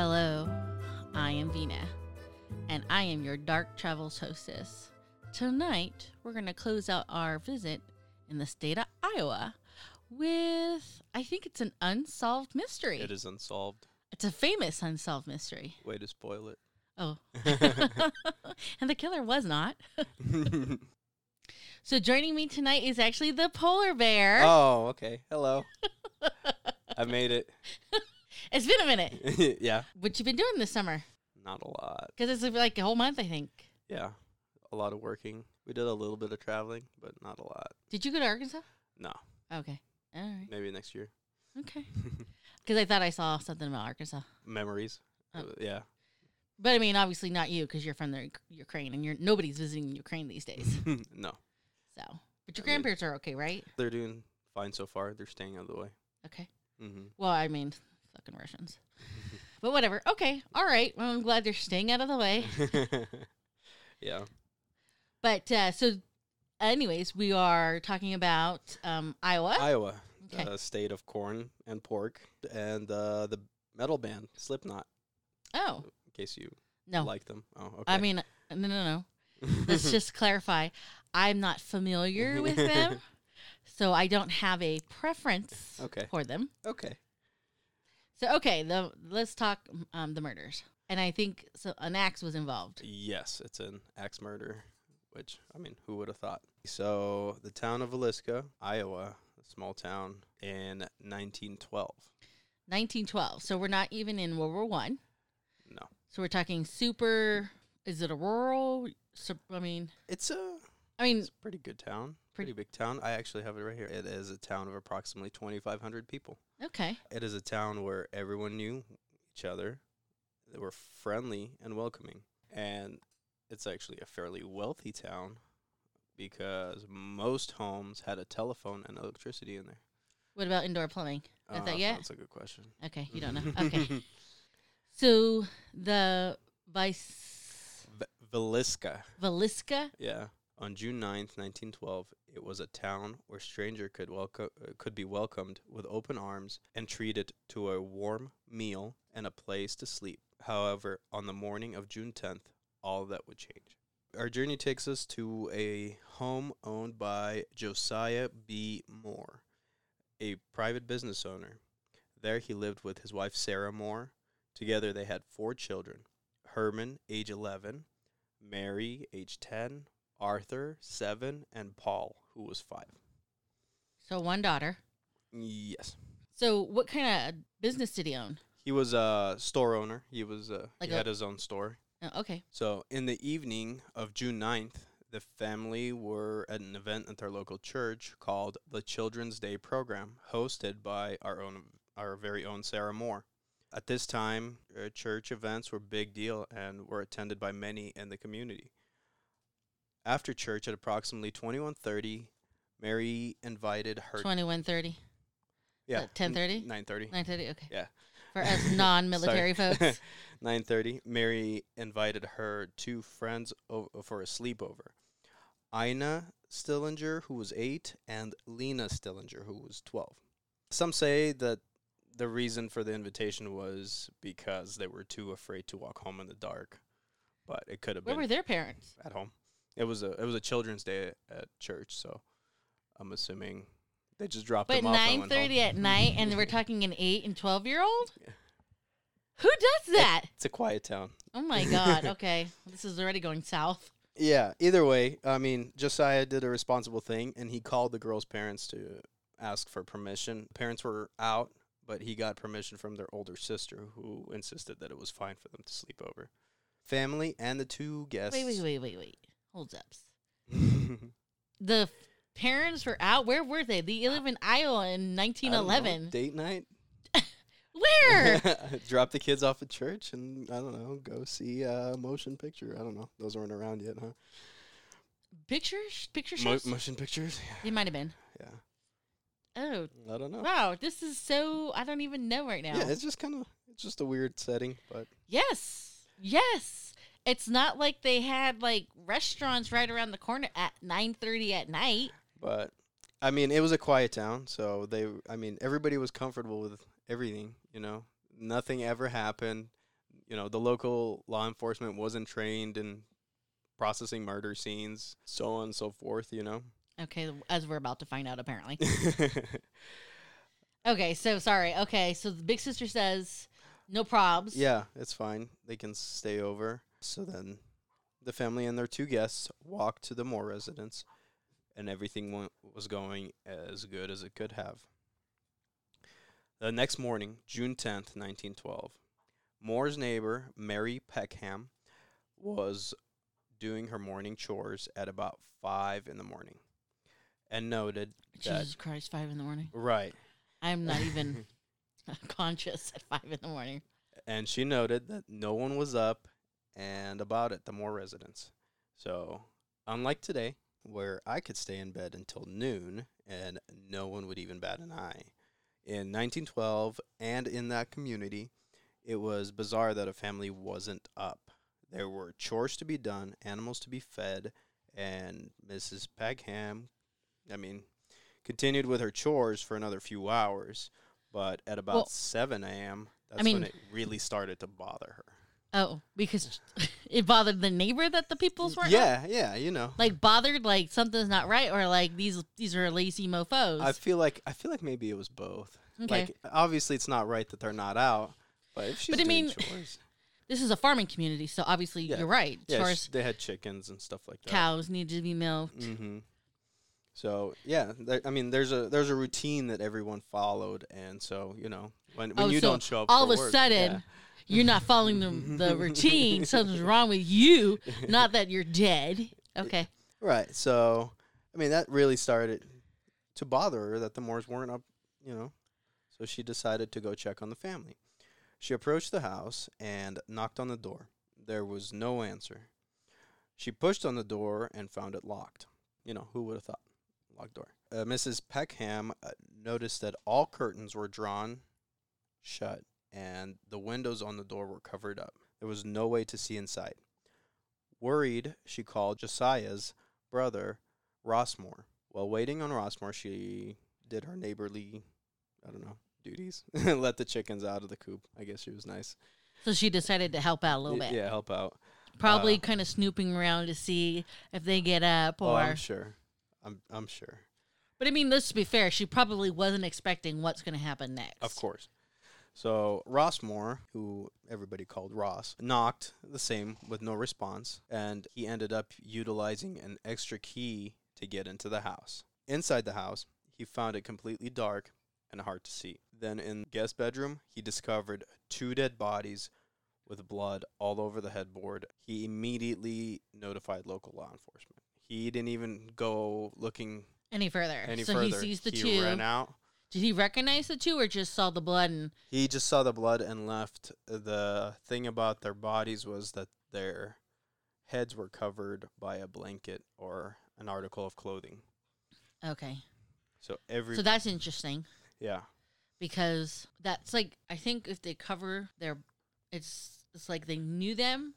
Hello. I am Vina, and I am your Dark Travels hostess. Tonight, we're going to close out our visit in the state of Iowa with, I think it's an unsolved mystery. It is unsolved. It's a famous unsolved mystery. Way to spoil it. Oh. and the killer was not. So, joining me tonight is actually the polar bear. oh, okay. Hello. I made it. It's been a minute. yeah. What you been doing this summer? Not a lot. Because it's like a whole month, I think. Yeah. A lot of working. We did a little bit of traveling, but not a lot. Did you go to Arkansas? No. Okay. All right. Maybe next year. Okay. Because I thought I saw something about Arkansas. Memories. Oh. Uh, yeah. But I mean, obviously not you because you're from the Ukraine and you're nobody's visiting Ukraine these days. no. So, but your I mean- grandparents are okay, right? They're doing fine so far. They're staying out of the way. Okay. hmm Well, I mean, fucking Russians. But whatever. Okay. All right. Well, I'm glad they're staying out of the way. yeah. But uh, so, anyways, we are talking about um, Iowa. Iowa. Okay. Uh, state of corn and pork. And uh, the metal band, Slipknot, oh in case you no, like them. Oh, okay. I mean, no, no, no. Let's just clarify. I'm not familiar with them, so I don't have a preference Okay. for them. okay. So okay, the let's talk um, the murders, and I think so. An axe was involved. Yes, it's an axe murder, which I mean, who would have thought? So the town of Villisca, Iowa, a small town in 1912. 1912. So we're not even in World War One. No, So we're talking super. Is it a rural? sub- I mean, it's a I mean, it's a pretty good town, Pretty- big town. I actually have it right here. It is a town of approximately 2,500 people. okay. It is a town where everyone knew each other. They were friendly and welcoming, and it's actually a fairly wealthy town because most homes had a telephone and electricity in there. What about indoor plumbing? Is Uh, that yet? That's a good question. Okay, you don't know. Okay. So the vice V- Villisca. Velisca. Yeah. On June 9th, 1912, it was a town where stranger could welcome could be welcomed with open arms and treated to a warm meal and a place to sleep. However, on the morning of June 10th, all that would change. Our journey takes us to a home owned by Josiah B. Moore, a private business owner. There he lived with his wife Sarah Moore. Together they had four children. Herman, age 11, Mary, age 10, Arthur, 7, and Paul, who was 5. So one daughter. Yes. So what kind of business did he own? He was a store owner. He was uh, Like he a- had his own store. Oh, okay. So, in the evening of June 9th, the family were at an event at their local church called the Children's Day Program, hosted by our own our very own Sarah Moore. At this time, uh, church events were a big deal and were attended by many in the community. After church at approximately 21:30, Mary invited her Twenty-one thirty. yeah, at 10:30? 9:30. Nine thirty. Okay. Yeah. For us non-military folks. 9:30, Mary invited her two friends o- for a sleepover. Ina Stillinger, who was 8, and Lena Stillinger, who was 12. Some say that the reason for the invitation was because they were too afraid to walk home in the dark. But it could have been. Where were their parents? at home. It was a it was a children's day at church, so I'm assuming they just dropped But them off and nine thirty at night, and we're talking an eight and twelve year old. Yeah. Who does that? It's a quiet town. Oh my god. Okay, this is already going south. Yeah. Either way, I mean, Josiah did a responsible thing, and he called the girl's parents to ask for permission. Parents were out, but he got permission from their older sister, who insisted that it was fine for them to sleep over. Family and the two guests. Wait, wait, wait, wait, wait. Hold ups. The f- parents were out. Where were they? They live in Iowa in I know, 1911. Date night. Where? Drop the kids off at church and I don't know, go see a motion picture. I don't know. Those weren't around yet, huh? Pictures? Picture Mo- motion pictures? They might have been. Yeah. Oh, I don't know. wow. This is so. I don't even know right now. Yeah, it's just kind of it's just a weird setting, but Yes. Yes. It's not like they had like restaurants right around the corner at 9:30 at night. but I mean, it was a quiet town, so they I mean, everybody was comfortable with everything, you know. Nothing ever happened. You know, the local law enforcement wasn't trained in processing murder scenes, so on and so forth, you know. Okay, as we're about to find out apparently. Okay, so sorry. Okay, so the big sister says no probs. Yeah, it's fine. They can stay over. So then the family and their two guests walked to the Moore residence, and everything went, was going as good as it could have. The next morning, June 10th, 1912, Moore's neighbor, Mary Peckham, was doing her morning chores at about 5 in the morning and noted that. Jesus Christ, five in the morning. Right. I'm not even conscious at five in the morning. and she noted that no one was up and about it, the Moore residence. So, unlike today, where I could stay in bed until noon and no one would even bat an eye, in 1912 and in that community, it was bizarre that a family wasn't up. There were chores to be done, animals to be fed, and Mrs. Peckham, I mean, continued with her chores for another few hours. But at about Well, 7 a.m., that's mean- when it really started to bother her. Oh, because it bothered the neighbor that the peoples weren't. up? Yeah, yeah, you know. Like bothered, like something's not right, or like these these are lazy mofo's. I feel like I feel like maybe it was both. okay, Like obviously it's not right that they're not out, but if she's But I mean, chores, this is a farming community, so obviously Yeah. you're right. yeah, Chores, sh- they had chickens and stuff like that. cows need to be milked. Mm-hmm. So yeah, there, I mean, there's a there's a routine that everyone followed, and so you know when when Oh, you so don't show up, all of a work, sudden, yeah. You're not following the the routine. Something's wrong with you. Not that you're dead. Okay. right? So I mean, that really started to bother her that the Moores weren't up, you know. So she decided to go check on the family. She approached the house and knocked on the door. There was no answer. She pushed on the door and found it locked. You know, who would have thought? Locked door. Uh, Mrs. Peckham uh, noticed that all curtains were drawn shut and the windows on the door were covered up. There was no way to see inside. Worried, she called Josiah's brother, Ross Moore. While waiting on Ross Moore, she did her neighborly, I don't know, duties. Let the chickens out of the coop. I guess she was nice. So she decided to help out a little bit. Yeah, help out. Probably uh, kind of snooping around to see if they get up Oh, or. I'm sure. I'm I'm sure. but I mean, let's be fair. She probably wasn't expecting what's going to happen next. Of course. So Ross Moore, who everybody called Ross, knocked the same with no response, and he ended up utilizing an extra key to get into the house. Inside the house, he found it completely dark and hard to see. Then in the guest bedroom, he discovered two dead bodies with blood all over the headboard. He immediately notified local law enforcement. He didn't even go looking Any further. any so further. he sees the he two. ran out. Did he recognize the two or just saw the blood and. He just saw the blood and left. The thing about their bodies was that their heads were covered by a blanket or an article of clothing. Okay. So every So that's interesting yeah, because that's like, I think if they cover their. It's it's like they knew them.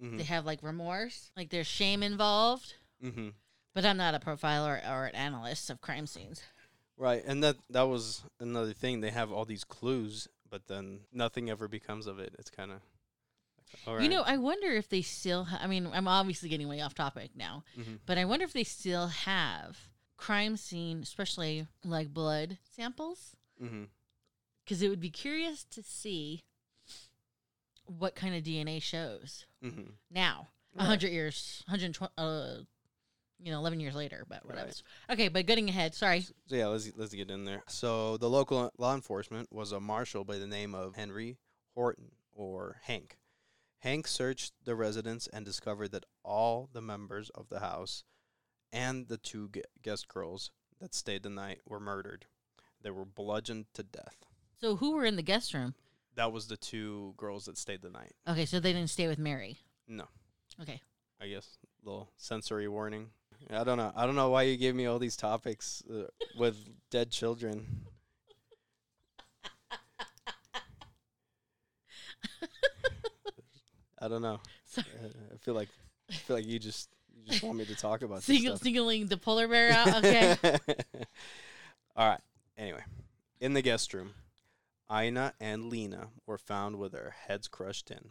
They have like remorse. Like there's shame involved. hmm But I'm not a profiler or an analyst of crime scenes. Right. And that that was another thing. They have all these clues, but then nothing ever becomes of it. It's kind of all right. You know, I wonder if they still. Ha- I mean, I'm obviously getting way off topic now, hmm but I wonder if they still have crime scene, especially like blood samples, because it would be curious to see what kind of DNA shows hmm now, a Right. hundred years, hundred twenty, uh, you know, 11 years later, but whatever. Right. Okay, but getting ahead. Sorry. So yeah, let's let's get in there. So the local law enforcement was a marshal by the name of Henry Horton or Hank. Hank searched the residence and discovered that all the members of the house and the two gu- guest girls that stayed the night were murdered. They were bludgeoned to death. So who were in the guest room? That was the two girls that stayed the night. Okay, so they didn't stay with Mary. No, Okay. I guess little sensory warning. I don't know. I don't know why you gave me all these topics uh, with dead children. I don't know. Sorry. Uh, I feel like I feel like you just you just want me to talk about singling the polar bear out. Okay. All right. Anyway, in the guest room, Ina and Lena were found with their heads crushed in,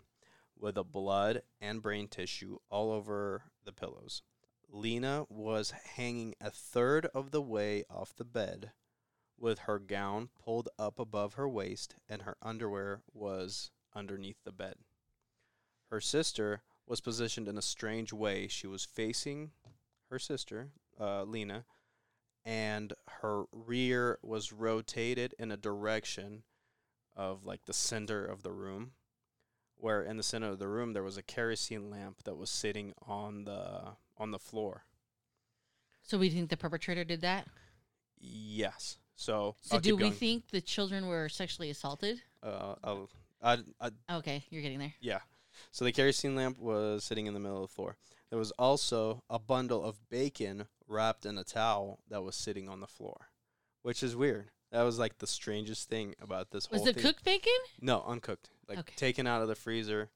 with a blood and brain tissue all over the pillows. Lena was hanging a third of the way off the bed, with her gown pulled up above her waist, and her underwear was underneath the bed. Her sister was positioned in a strange way. She was facing her sister, uh, Lena, and her rear was rotated in a direction of like the center of the room where in the center of the room there was a kerosene lamp that was sitting on the on the floor so we think the perpetrator did that. yes so So I'll do keep we going. think the children were sexually assaulted? uh, I'll, I, I, Okay, you're getting there. yeah so the kerosene lamp was sitting in the middle of the floor there was also a bundle of bacon wrapped in a towel that was sitting on the floor which is weird that was like the strangest thing about this Was whole it thing. cooked bacon? No, uncooked. Like Okay. taken out of the freezer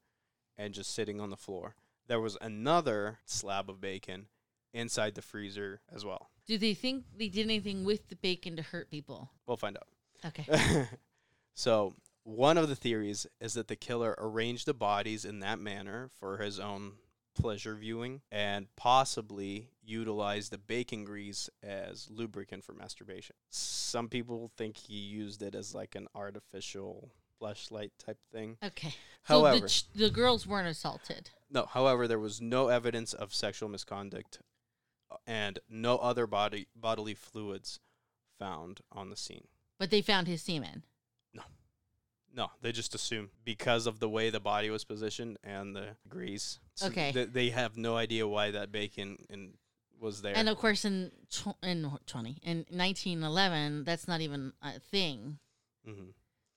and just sitting on the floor. There was another slab of bacon inside the freezer as well. Do they think they did anything with the bacon to hurt people? We'll find out. Okay. so, one of the theories is that the killer arranged the bodies in that manner for his own pleasure viewing and possibly utilized the bacon grease as lubricant for masturbation. Some people think he used it as like an artificial fleshlight type thing. Okay. So However, the, ch- the girls weren't assaulted. No, however, there was no evidence of sexual misconduct uh, and no other body bodily fluids found on the scene. But they found his semen. No, No, they just assume because of the way the body was positioned and the grease. So Okay. th- they have no idea why that bacon in, was there. And of course, in tw- in twenty in nineteen eleven, that's not even a thing. hmm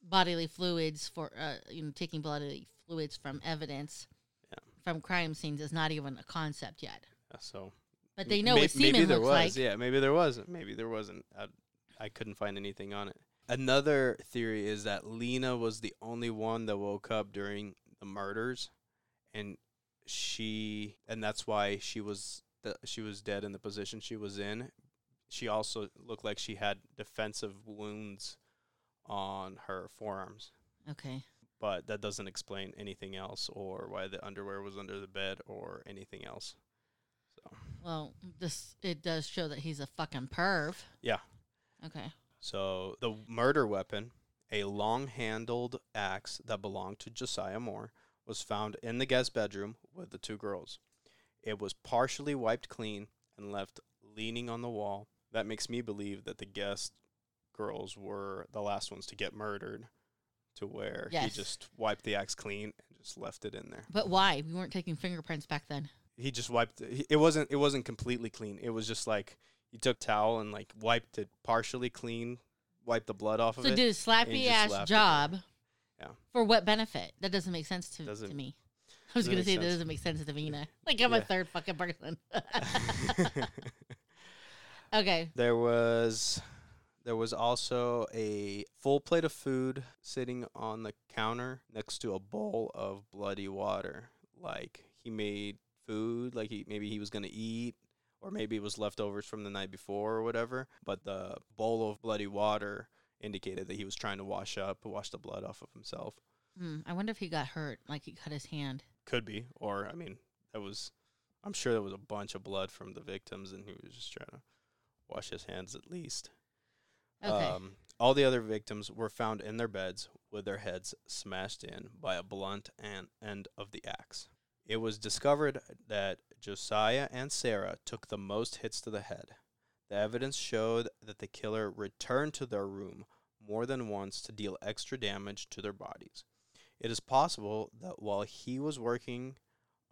Bodily fluids for uh, you know taking bodily fluids from evidence Yeah. from crime scenes is not even a concept yet. So But they know may- what semen maybe there looks was. like. Yeah, maybe there wasn't. Maybe there wasn't. I, I couldn't find anything on it. Another theory is that Lena was the only one that woke up during the murders, and she and that's why she was the, she was dead in the position she was in. She also looked like she had defensive wounds on her forearms, Okay. but that doesn't explain anything else or why the underwear was under the bed or anything else. So Well, this it does show that he's a fucking perv. yeah. Okay. So the murder weapon, a long-handled axe that belonged to Josiah Moore, was found in the guest bedroom with the two girls. It was partially wiped clean and left leaning on the wall. That makes me believe that the guest girls were the last ones to get murdered, to where he just wiped the axe clean and just left it in there. But why? We weren't taking fingerprints back then. He just wiped it. It wasn't. It wasn't completely clean. It was just like he took towel and like wiped it partially clean, wiped the blood off of So it. did a slappy ass job. Yeah. For what benefit? That doesn't make sense to, to Doesn't- me. I was gonna make say that doesn't make sense to Vina. Like I'm a third fucking person. okay. there was there was also a full plate of food sitting on the counter next to a bowl of bloody water. Like he made food, like he maybe he was gonna eat, or maybe it was leftovers from the night before or whatever. But the bowl of bloody water indicated that he was trying to wash up, wash the blood off of himself. Hmm, I wonder if he got hurt, like he cut his hand. Could be, or I mean, that was. I'm sure there was a bunch of blood from the victims, and he was just trying to wash his hands at least. Okay. Um, all the other victims were found in their beds with their heads smashed in by a blunt end of the axe. It was discovered that Josiah and Sarah took the most hits to the head. The evidence showed that the killer returned to their room more than once to deal extra damage to their bodies. It is possible that while he was working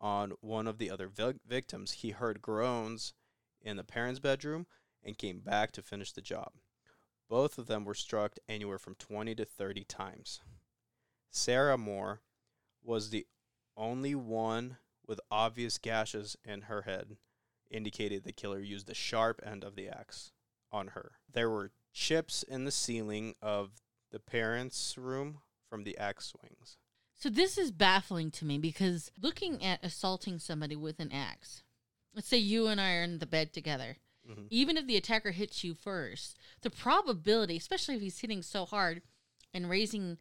on one of the other vic- victims, he heard groans in the parents' bedroom and came back to finish the job. Both of them were struck anywhere from 20 to 30 times. Sarah Moore was the only one with obvious gashes in her head, indicated the killer used the sharp end of the axe on her. There were chips in the ceiling of the parents' room from the axe swings. So this is baffling to me because looking at assaulting somebody with an axe, let's say you and I are in the bed together. Mhm. Even if the attacker hits you first, the probability, especially if he's hitting so hard and raising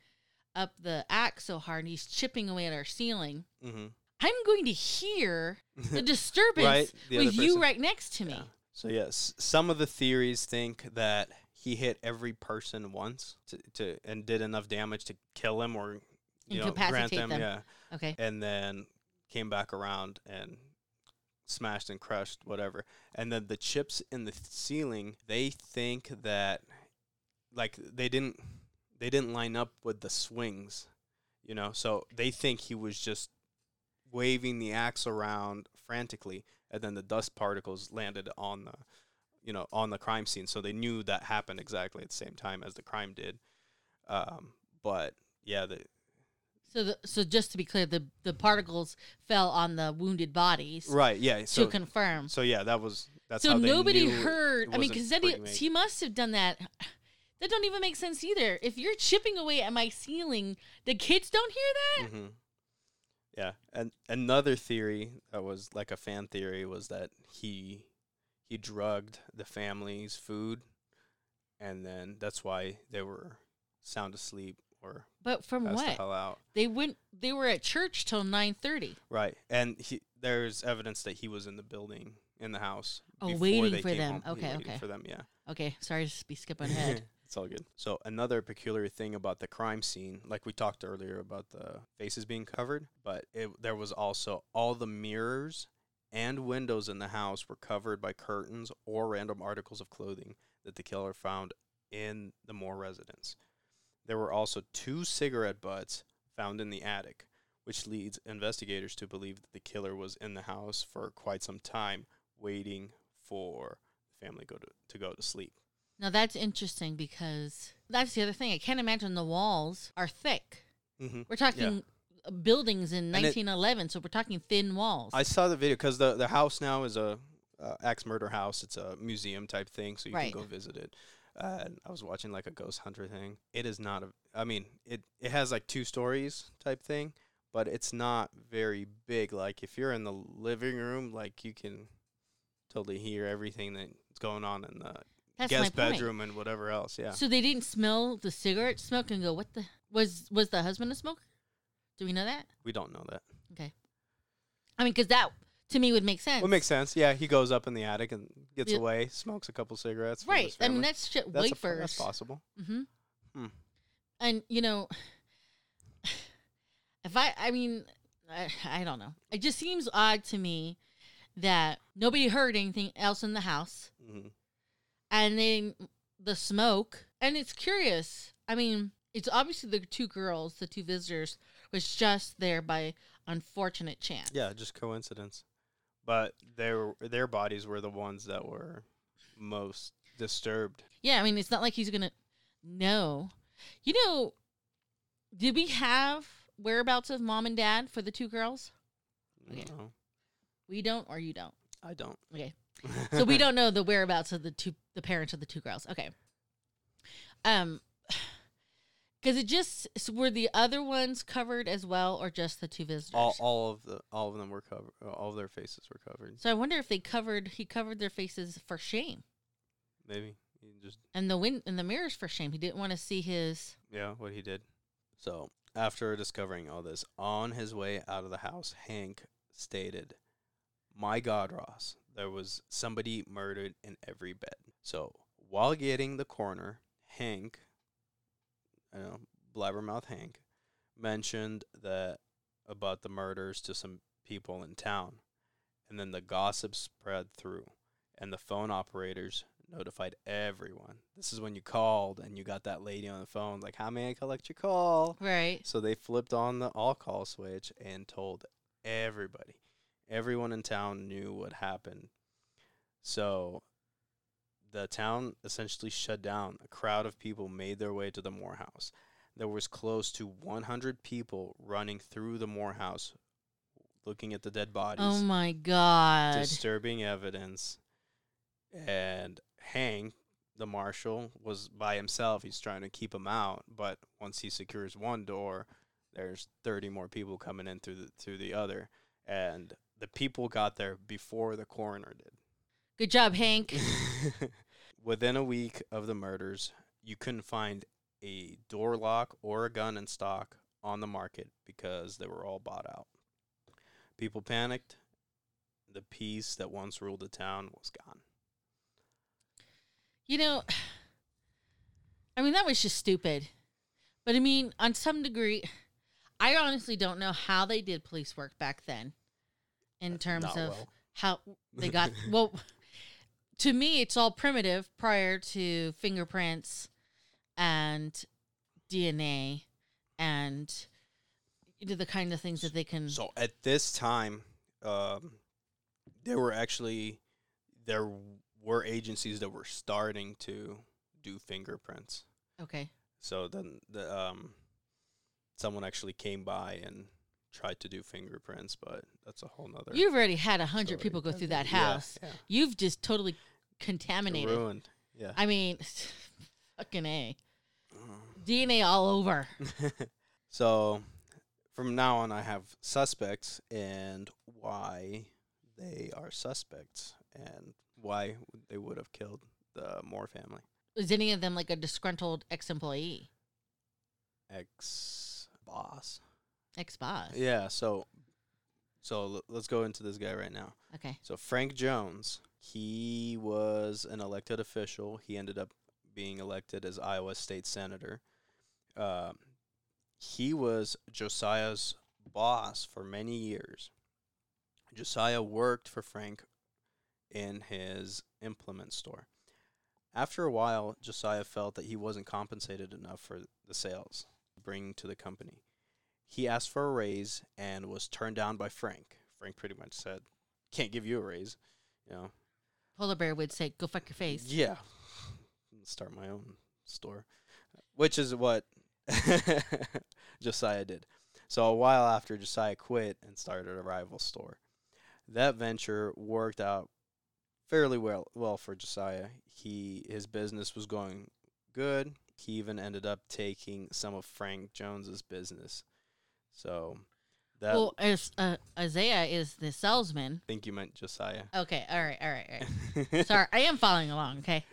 up the axe so hard and he's chipping away at our ceiling, Mm-hmm. I'm going to hear the disturbance Right, the with you right next to me. Yeah. So yes, some of the theories think that he hit every person once to, to and did enough damage to kill him or you know grant Incapacitate them, them. yeah, Okay. and then came back around and smashed and crushed whatever. And then the chips in the ceiling, they think that like they didn't they didn't line up with the swings, you know. So they think he was just waving the axe around frantically and then the dust particles landed on the you know on the crime scene so they knew that happened exactly at the same time as the crime did um, but yeah the So, the, so just to be clear, the the particles fell on the wounded bodies right yeah to so confirm. so yeah that was that's so how they nobody heard. I mean, because he, must have done that. That don't even make sense either. If you're chipping away at my ceiling, the kids don't hear that. hmm Yeah, and another theory that was like a fan theory was that he he drugged the family's food, and then that's why they were sound asleep or But from passed the what hell out. they went, they were at church till nine thirty. Right, and he, there's evidence that he was in the building in the house. Oh, waiting for them. home. Okay, okay. for them. Yeah. Okay, sorry to be skipping ahead. it's all good. So another peculiar thing about the crime scene, like we talked earlier about the faces being covered, but it, there was also all the mirrors and windows in the house were covered by curtains or random articles of clothing that the killer found in the Moore residence. There were also two cigarette butts found in the attic, which leads investigators to believe that the killer was in the house for quite some time, waiting for the family go to, to go to sleep. now that's interesting because that's the other thing. I can't imagine the walls are thick. Mm-hmm. We're talking uh buildings in And it- 1911, so we're talking thin walls. I saw the video because the the house now is a uh, axe murder house. It's a museum type thing, so you Right. can go visit it. Uh, and I was watching like a ghost hunter thing. It is not a. I mean, it it has like two stories type thing, but it's not very big. Like if you're in the living room, like you can totally hear everything that's going on in the that's guest my point. bedroom and whatever else. Yeah. So they didn't smell the cigarette smoke and go, "What the was was the husband a smoker?" Do we know that? we don't know that. Okay. I mean, because that to me would make sense. Well, it makes sense. Yeah, he goes up in the attic and gets Yeah. away, smokes a couple cigarettes. for right. his I mean, family. that's shit that's, a, wafers. that's possible. Mm-hmm. Hmm. And you know, if I, I mean, I, I don't know. It just seems odd to me that nobody heard anything else in the house, hmm and then the smoke. And it's curious. I mean, it's obviously the two girls, the two visitors, was just there by unfortunate chance. Yeah, just coincidence. But their their bodies were the ones that were most disturbed. Yeah, I mean, it's not like he's gonna know. You know, did we have whereabouts of mom and dad for the two girls? Okay. No, We don't, or you don't. I don't. Okay, so we don't know the whereabouts of the two, the parents of the two girls. Okay, um, because it just so were the other ones covered as well, or just the two visitors? all all of the all of them were covered. All of their faces were covered. so I wonder if they covered he covered their faces for shame, Maybe he just and the wind and the mirrors for shame. He didn't want to see his. yeah what he did. So after discovering all this, on his way out of the house, Hank stated, "My God, Ross, there was somebody murdered in every bed." So while getting the coroner, Hank, you know, blabbermouth Hank, mentioned that about the murders to some people in town. And then the gossip spread through, and the phone operators notified everyone. This is when you called and you got that lady on the phone, like, How may I collect your call? Right. So they flipped on the all call switch and told everybody. Everyone in town knew what happened. So the town essentially shut down. A crowd of people made their way to the Moore house. There was close to 100 people running through the Moore house looking at the dead bodies, Oh my god. disturbing evidence. And Hank, the marshal, was by himself. He's trying to keep him out, but once he secures one door, there's 30 more people coming in through the through the other, and the people got there before the coroner did. Good job, Hank. Within a week of the murders, you couldn't find a door lock or a gun in stock on the market because they were all bought out. People panicked. The peace that once ruled the town was gone. You know, I mean, that was just stupid. But I mean, on some degree, I honestly don't know how they did police work back then in uh, terms Not of well. how they got. well, to me, it's all primitive prior to fingerprints and DNA and you know, the kind of things that they can. So at this time, um, there were actually there were agencies that were starting to do fingerprints. okay. So then the um, someone actually came by and tried to do fingerprints, but that's a whole nother. You've already had a hundred people go through that Yeah, house. yeah. You've just totally contaminated. ruined. Yeah. I mean, fucking A. DNA all over. so from now on, I have suspects and why they are suspects and why they would have killed the Moore family. Is any of them like a disgruntled ex employee, Ex boss. ex boss? Yeah. So, so l- let's go into this guy right now. Okay. So Frank Jones, he was an elected official. He ended up being elected as Iowa state senator. Um, he was Josiah's boss for many years. Josiah worked for Frank in his implement store. After a while, Josiah felt that he wasn't compensated enough for the sales bringing to the company. He asked for a raise and was turned down by Frank. Frank pretty much said, "Can't give you a raise," you know. Polar bear would say, "Go fuck your face." Yeah, start my own store, which is what Josiah did. So a while after Josiah quit and started a rival store, that venture worked out fairly well well for Josiah. He his business was going good. He even ended up taking some of Frank Jones's business. So that well, as, uh, Isaiah is the salesman. I think you meant Josiah. Okay. All right. All right. All right. Sorry, I am following along. Okay.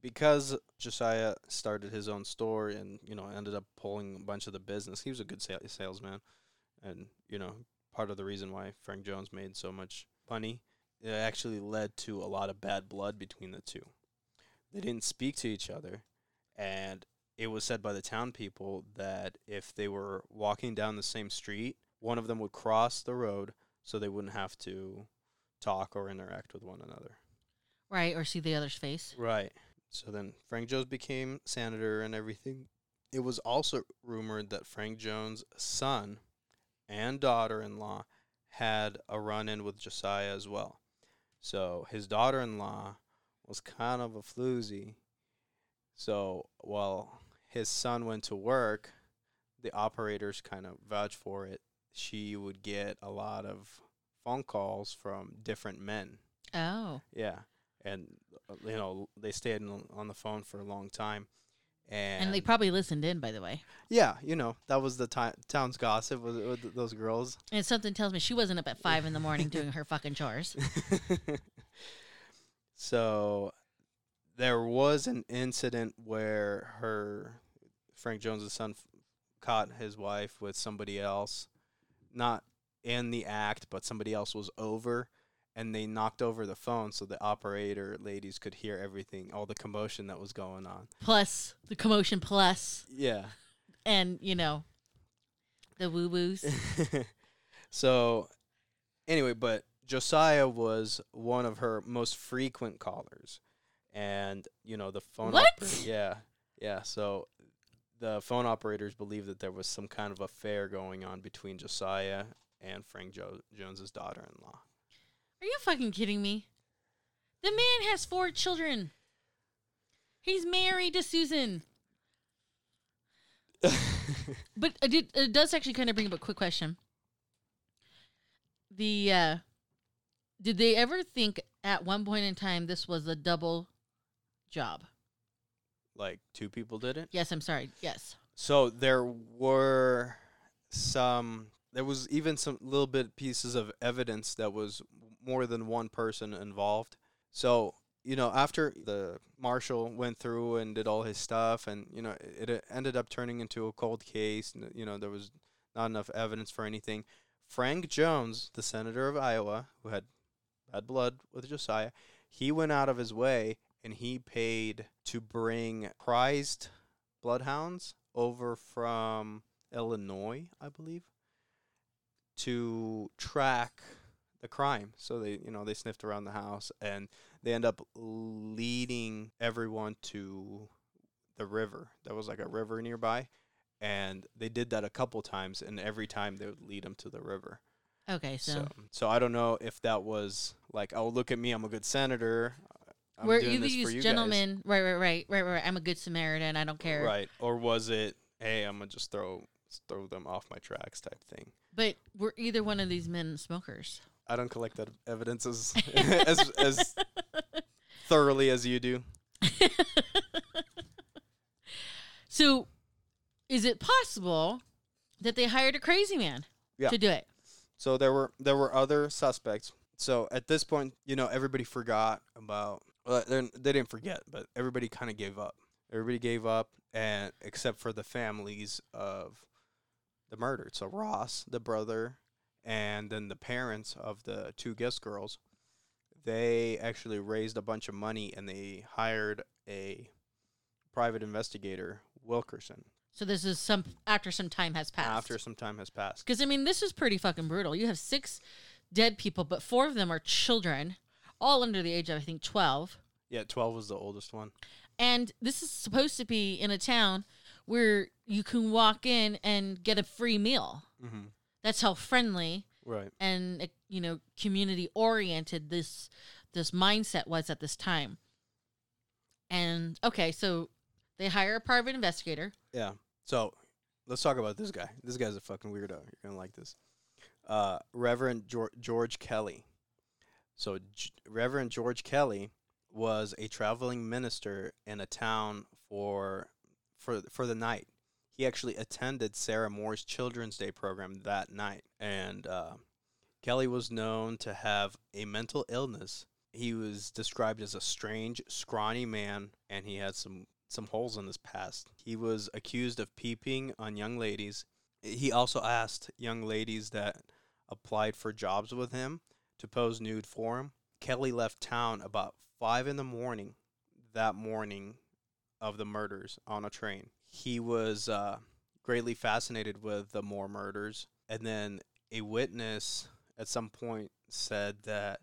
because Josiah started his own store and you know ended up pulling a bunch of the business. He was a good sal- salesman, and you know part of the reason why Frank Jones made so much money. It actually led to a lot of bad blood between the two. They didn't speak to each other, and it was said by the town people that if they were walking down the same street, one of them would cross the road so they wouldn't have to talk or interact with one another. Right. Or see the other's face. Right. So then Frank Jones became senator and everything. It was also rumored that Frank Jones' son and daughter in law had a run in with Josiah as well. So his daughter in law was kind of a floozy. So while his son went to work, the operators kind of vouched for it. She would get a lot of phone calls from different men. Oh. Yeah, and uh, you know they stayed on on the phone for a long time, and, And they probably listened in, by the way. yeah, you know that was the town's gossip with, with those girls. And something tells me she wasn't up at five in the morning doing her fucking chores. so there was an incident where her Frank Jones's son f- caught his wife with somebody else, not in the act, but somebody else was over. And they knocked over the phone so the operator ladies could hear everything, all the commotion that was going on. Plus the commotion, plus Yeah. and you know the woo woos. so anyway, but Josiah was one of her most frequent callers, and you know the phone. What? operator- yeah, yeah. So the phone operators believe that there was some kind of affair going on between Josiah and Frank jo- Jones's daughter-in-law. Are you fucking kidding me? The man has four children. He's married to Susan. But it, did, it does actually kind of bring up a quick question. The uh, did they ever think at one point in time this was a double job? Like two people did it. Yes, I'm sorry. Yes. So there were some. There was even some little bit pieces of evidence that was more than one person involved. So you know, after the marshal went through and did all his stuff, and you know, it, it ended up turning into a cold case. You know, there was not enough evidence for anything. Frank Jones, the senator of Iowa, who had bad blood with Josiah, he went out of his way and he paid to bring prized bloodhounds over from Illinois, I believe, to track the crime. So they, you know, they sniffed around the house and they end up leading everyone to the river. There was like a river nearby, and they did that a couple times, and every time they would lead them to the river. Okay, so, So, so I don't know if that was like, oh, look at me, I'm a good senator. I'm we're doing either this for these you guys." gentlemen, right, right, right, right, right. I'm a good Samaritan. I don't care. Right. Or was it, hey, I'm gonna just throw throw them off my tracks type thing? But were either one of these men smokers? I don't collect that evidence as as, as thoroughly as you do. so, is it possible that they hired a crazy man Yeah. to do it? So there were there were other suspects. So at this point, you know, everybody forgot about. Well, they they didn't forget, but everybody kind of gave up. Everybody gave up, and except for the families of the murdered. So Ross, the brother, and then the parents of the two guest girls, they actually raised a bunch of money and they hired a private investigator, Wilkerson, So this is some after some time has passed. after some time has passed. Because, I mean, this is pretty fucking brutal. You have six dead people, but four of them are children, all under the age of, I think, 12. Yeah, 12 was the oldest one. And this is supposed to be in a town where you can walk in and get a free meal. Mm-hmm. That's how friendly Right. and uh, you know community oriented this this mindset was at this time. And okay, so they hire a private investigator. Yeah. So let's talk about this guy. This guy's a fucking weirdo. You're gonna like this. Uh, Reverend George, George Kelly. So J- Reverend George Kelly was a traveling minister in a town for for for the night. He actually attended Sarah Moore's Children's Day program that night, and uh, Kelly was known to have a mental illness. He was described as a strange, scrawny man, and he had some some holes in his past. He was accused of peeping on young ladies. He also asked young ladies that applied for jobs with him to pose nude for him. Kelly left town about five in the morning that morning of the murders on a train. He was uh, greatly fascinated with the Moore murders, and then a witness at some point said that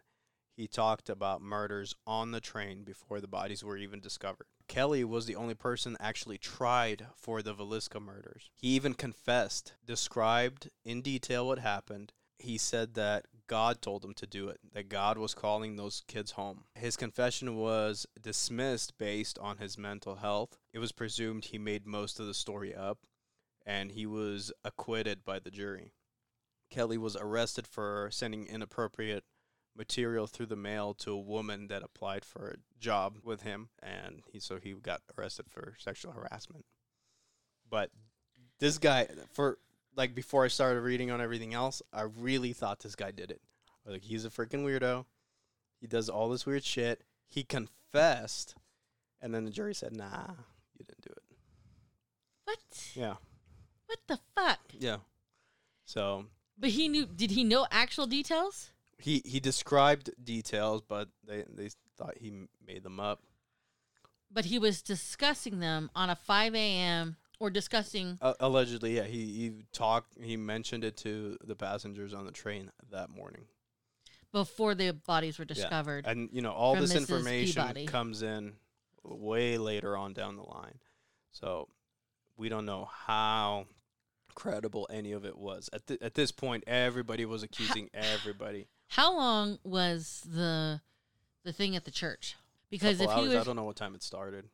he talked about murders on the train before the bodies were even discovered. Kelly was the only person actually tried for the Velisca murders. He even confessed, described in detail what happened. He said that God told him to do it, that God was calling those kids home. His confession was dismissed based on his mental health. It was presumed he made most of the story up, and he was acquitted by the jury. Kelly was arrested for sending inappropriate material through the mail to a woman that applied for a job with him and he so he got arrested for sexual harassment but this guy for like before i started reading on everything else i really thought this guy did it like he's a freaking weirdo he does all this weird shit he confessed and then the jury said nah you didn't do it What? yeah What the fuck? yeah so But he knew. Did he know actual details? he he described details but they they thought he made them up But he was discussing them on a 5 a.m. or discussing. Uh, allegedly, yeah. He he talked. He mentioned it to the passengers on the train that morning. before the bodies were discovered. And you know, all this Mrs. information Peabody. comes in way later on down the line. So we don't know how credible any of it was. At th- at this point, everybody was accusing everybody. How long was the the thing at the church? Because Couple if he hours, I don't know what time it started.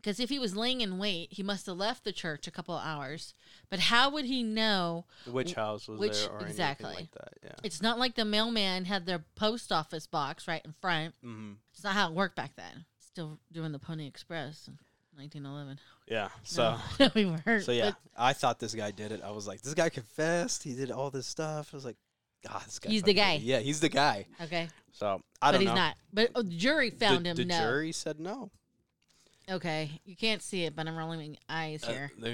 Because if he was laying in wait, he must have left the church a couple of hours. But how would he know? Which house was which- there or exactly. anything like that? Yeah. It's not like the mailman had their post office box right in front. hmm It's not how it worked back then. Still doing the Pony Express in 1911. Yeah. So. no, we weren't. So yeah, I thought this guy did it. I was like, this guy confessed. He did all this stuff. I was like, God, this guy. He's the guy. Yeah, he's the guy. okay, So I but don't know. But he's not. But oh, the jury found the, him. The no. jury said no. Okay, you can't see it, but I'm rolling my eyes Uh, here. let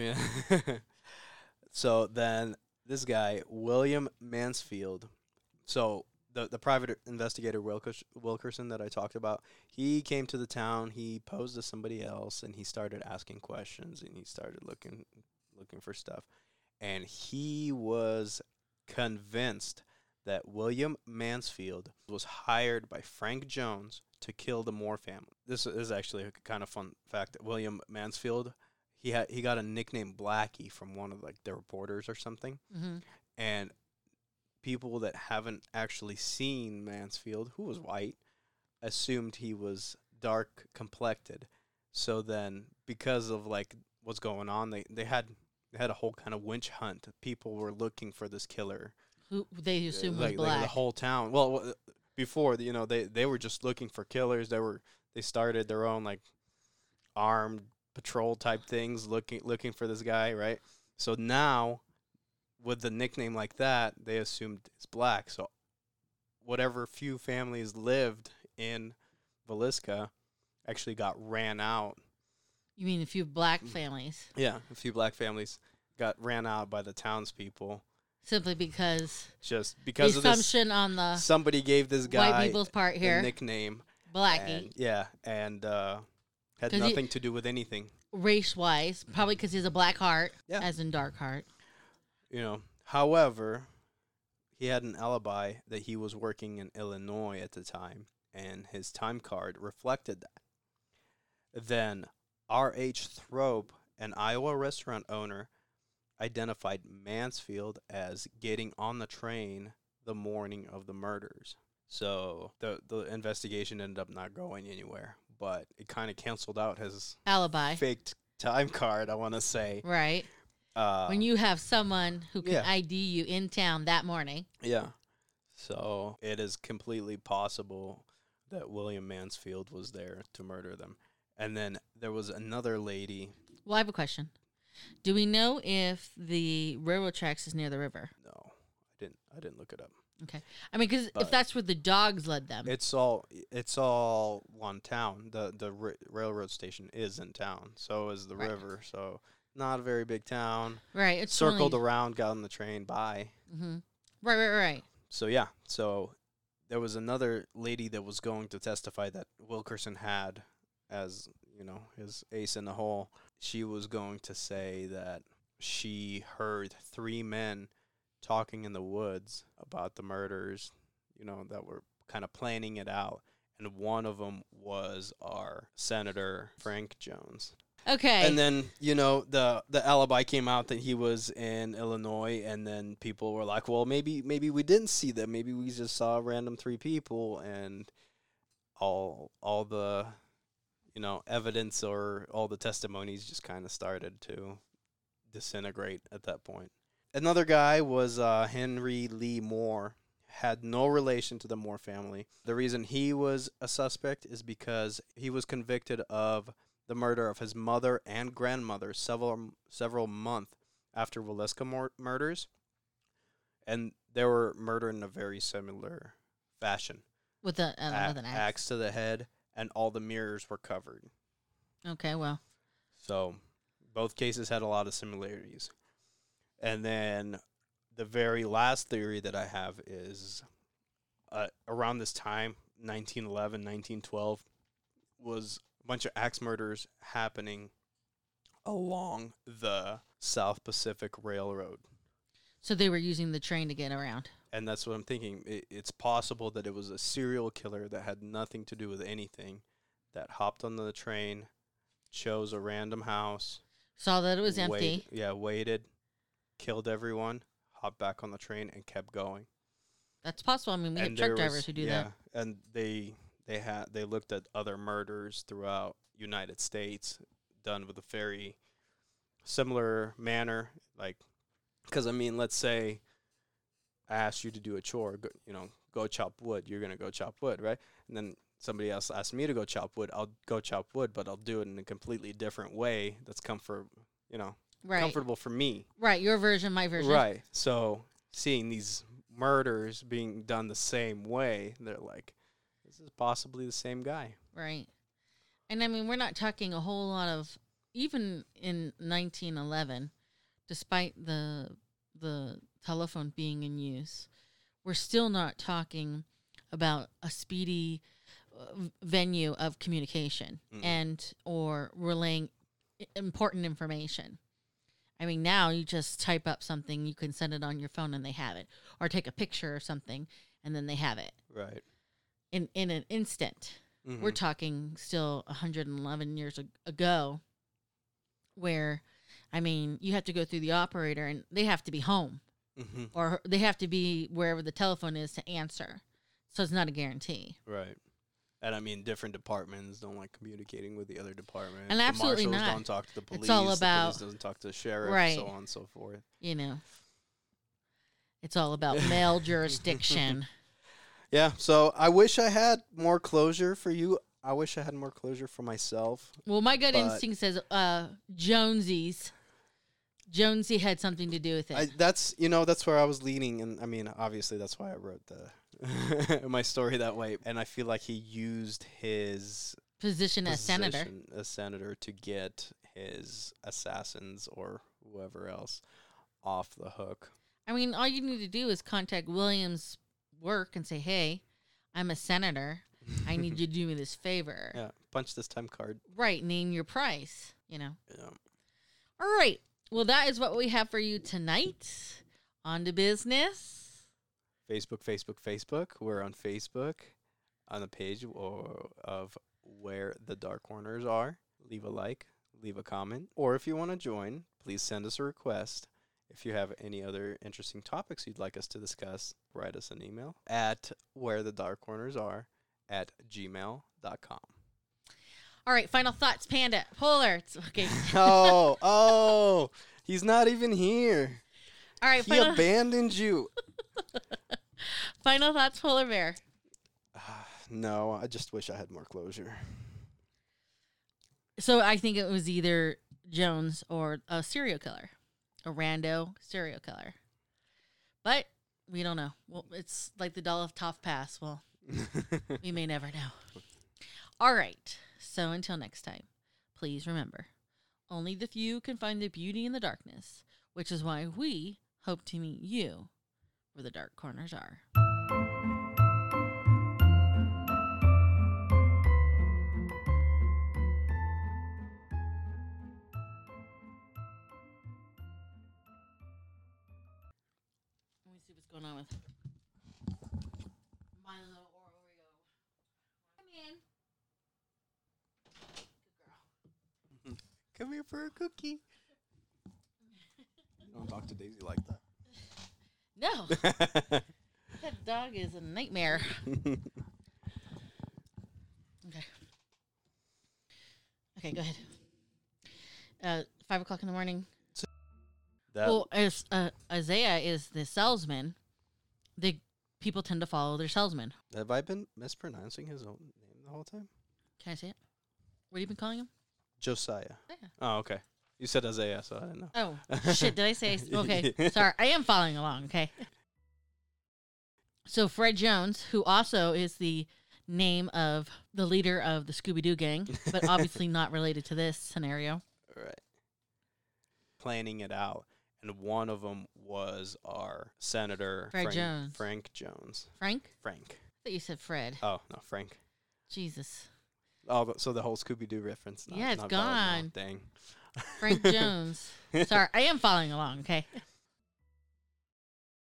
so then this guy, William Mansfield. So the the private investigator Wilkerson that I talked about, he came to the town. He posed as somebody else, and he started asking questions, and he started looking looking for stuff, and he was convinced that William Mansfield was hired by Frank Jones to kill the Moore family. This is actually a kind of fun fact that William Mansfield he had he got a nickname Blackie from one of like the reporters or something, hmm and people that haven't actually seen Mansfield, who was white, assumed he was dark complected. So then, because of like what's going on, they they had they had a whole kind of winch hunt. People were looking for this killer Who they assume like, was like black. the whole town. Well, before you know, they they were just looking for killers. They were they started their own like armed patrol type things, looking looking for this guy, right? So now, with the nickname like that, they assumed it's black. So whatever few families lived in Villisca actually got ran out. you mean a few black Mm. families? Yeah, a few black families got ran out by the townspeople Simply because just the because of this. assumption on the Somebody gave this guy white people's part here, nickname. Blackie, And, yeah, and uh, had 'Cause he- nothing to do with anything. race wise, probably because he's a black heart, Yeah. as in dark heart. You know. However, he had an alibi that he was working in Illinois at the time, and his time card reflected that. Then R.H. Thrope, an Iowa restaurant owner, identified Mansfield as getting on the train the morning of the murders. So the the investigation ended up not going anywhere, but it kind of canceled out his Alibi, faked time card. I want to say. right? Uh, when you have someone who can yeah. ID you in town that morning. yeah, so it is completely possible that William Mansfield was there to murder them. And then there was another lady. Well, I have a question. Do we know if the railroad tracks is near the river? No, I didn't. I didn't look it up. Okay. I mean, because if that's where the dogs led them, It's all it's all one town. The the ra- railroad station is in town. So is the Right. river. So not a very big town. right? It's Circled around, got on the train, bye. hmm Right, right, right. So yeah, so there was another lady that was going to testify that Wilkerson had as you know his ace in the hole. She was going to say that she heard three men talking in the woods about the murders, you know, that were kind of planning it out. And one of them was our Senator Frank Jones. Okay. And then you know the the alibi came out that he was in Illinois, and then people were like, "Well, maybe maybe we didn't see them. Maybe we just saw random three people." And all all the you know evidence or all the testimonies just kind of started to disintegrate at that point. Another guy was uh, Henry Lee Moore. Had no relation to the Moore family. The reason he was a suspect is because he was convicted of the murder of his mother and grandmother several several months after Villisca mur- murders, and they were murdered in a very similar fashion. with a uh, A- with an axe. axe to the head, and all the mirrors were covered. Okay. Well. So both cases had a lot of similarities. And then the very last theory that I have is uh, around this time, 1911, 1912, was a bunch of axe murders happening along the South Pacific Railroad. So they were using the train to get around. And that's what I'm thinking. It, it's possible that it was a serial killer that had nothing to do with anything that hopped on the train, chose a random house, Saw that it was empty. yeah, waited, killed everyone, hopped back on the train, and kept going. That's possible. I mean, we and have truck drivers was- who do yeah, that. and they they had they looked at other murders throughout United States done with a very similar manner. Like, because I mean, let's say I asked you to do a chore, go, you know, go chop wood. You're gonna go chop wood, right? And then somebody else asked me to go chop wood. I'll go chop wood, but I'll do it in a completely different way. That's comfort, you know, Right. comfortable for me. Right. Your version, my version. Right. So seeing these murders being done the same way, they're like, this is possibly the same guy. Right. And I mean, we're not talking a whole lot of even in 1911, despite the the telephone being in use, we're still not talking about a speedy uh, venue of communication Mm-mm. and or relaying important information. I mean, now you just type up something, you can send it on your phone and they have it, or take a picture or something and then they have it Right. in in an instant Mm-hmm. we're talking still 111 years ago where i mean you have to go through the operator and they have to be home hmm or they have to be wherever the telephone is to answer so it's not a guarantee Right. And I mean, different departments don't like communicating with the other department. And absolutely marshals not. don't talk to the police. It's all the about- police doesn't talk to the sheriff, Right. so on and so forth. you know it's all about male jurisdiction Yeah. So I wish I had more closure for you. I wish I had more closure for myself. well my gut instinct says uh jonesy's jonesy had something to do with it I, that's you know that's where I was leaning, and I mean obviously that's why I wrote the my story that way. And I feel like he used his position as senator position as senator to get his assassins or whoever else off the hook. I mean, all you need to do is contact Williams' work and say, "Hey, I'm a senator. I need you to do me this favor." yeah, punch this time card. Right, name your price, you know. Yeah. All right. Well, that is what we have for you tonight. On to business. Facebook, Facebook, Facebook. We're on Facebook on the page of where the dark corners are. Leave a like, leave a comment, or if you want to join, please send us a request. If you have any other interesting topics you'd like us to discuss, write us an email at where the dark corners are at gmail.com. All right, final thoughts, Panda. Polar. It's okay. oh, oh, he's not even here. All right, He abandoned you. final thoughts, Polar Bear. no, I just wish I had more closure. So I think it was either Jones or a serial killer, a rando serial killer. But we don't know. Well, it's like the Dyatlov Pass. Well, we may never know. All right. So until next time, please remember only the few can find the beauty in the darkness, which is why we hope to meet you where the dark corners are. Let me see what's going on with Milo or Oreo. Come in. Good girl. Come here for a cookie. You don't talk to Daisy like that. No, that. that dog is a nightmare. Okay. Okay, go ahead. Uh, five o'clock in the morning. that well, as uh, Isaiah is the salesman, the people tend to follow their salesman. have I been mispronouncing his own name the whole time? Can I say it? What have you been calling him? Josiah. Yeah. Oh, okay. You said Isaiah, so I didn't know. Oh shit! Did I say okay? Sorry, I am following along. Okay. So Fred Jones, who also is the name of the leader of the Scooby Doo gang, but obviously not related to this scenario. Right. Planning it out, and one of them was our senator Fred Frank Jones. Frank Jones. Frank, Frank. I thought you said Fred. Oh no, Frank. Jesus, Oh, so the whole Scooby Doo reference. Not, Yeah, it's not gone. Dang. Frank Jones. Sorry, I am following along. Okay.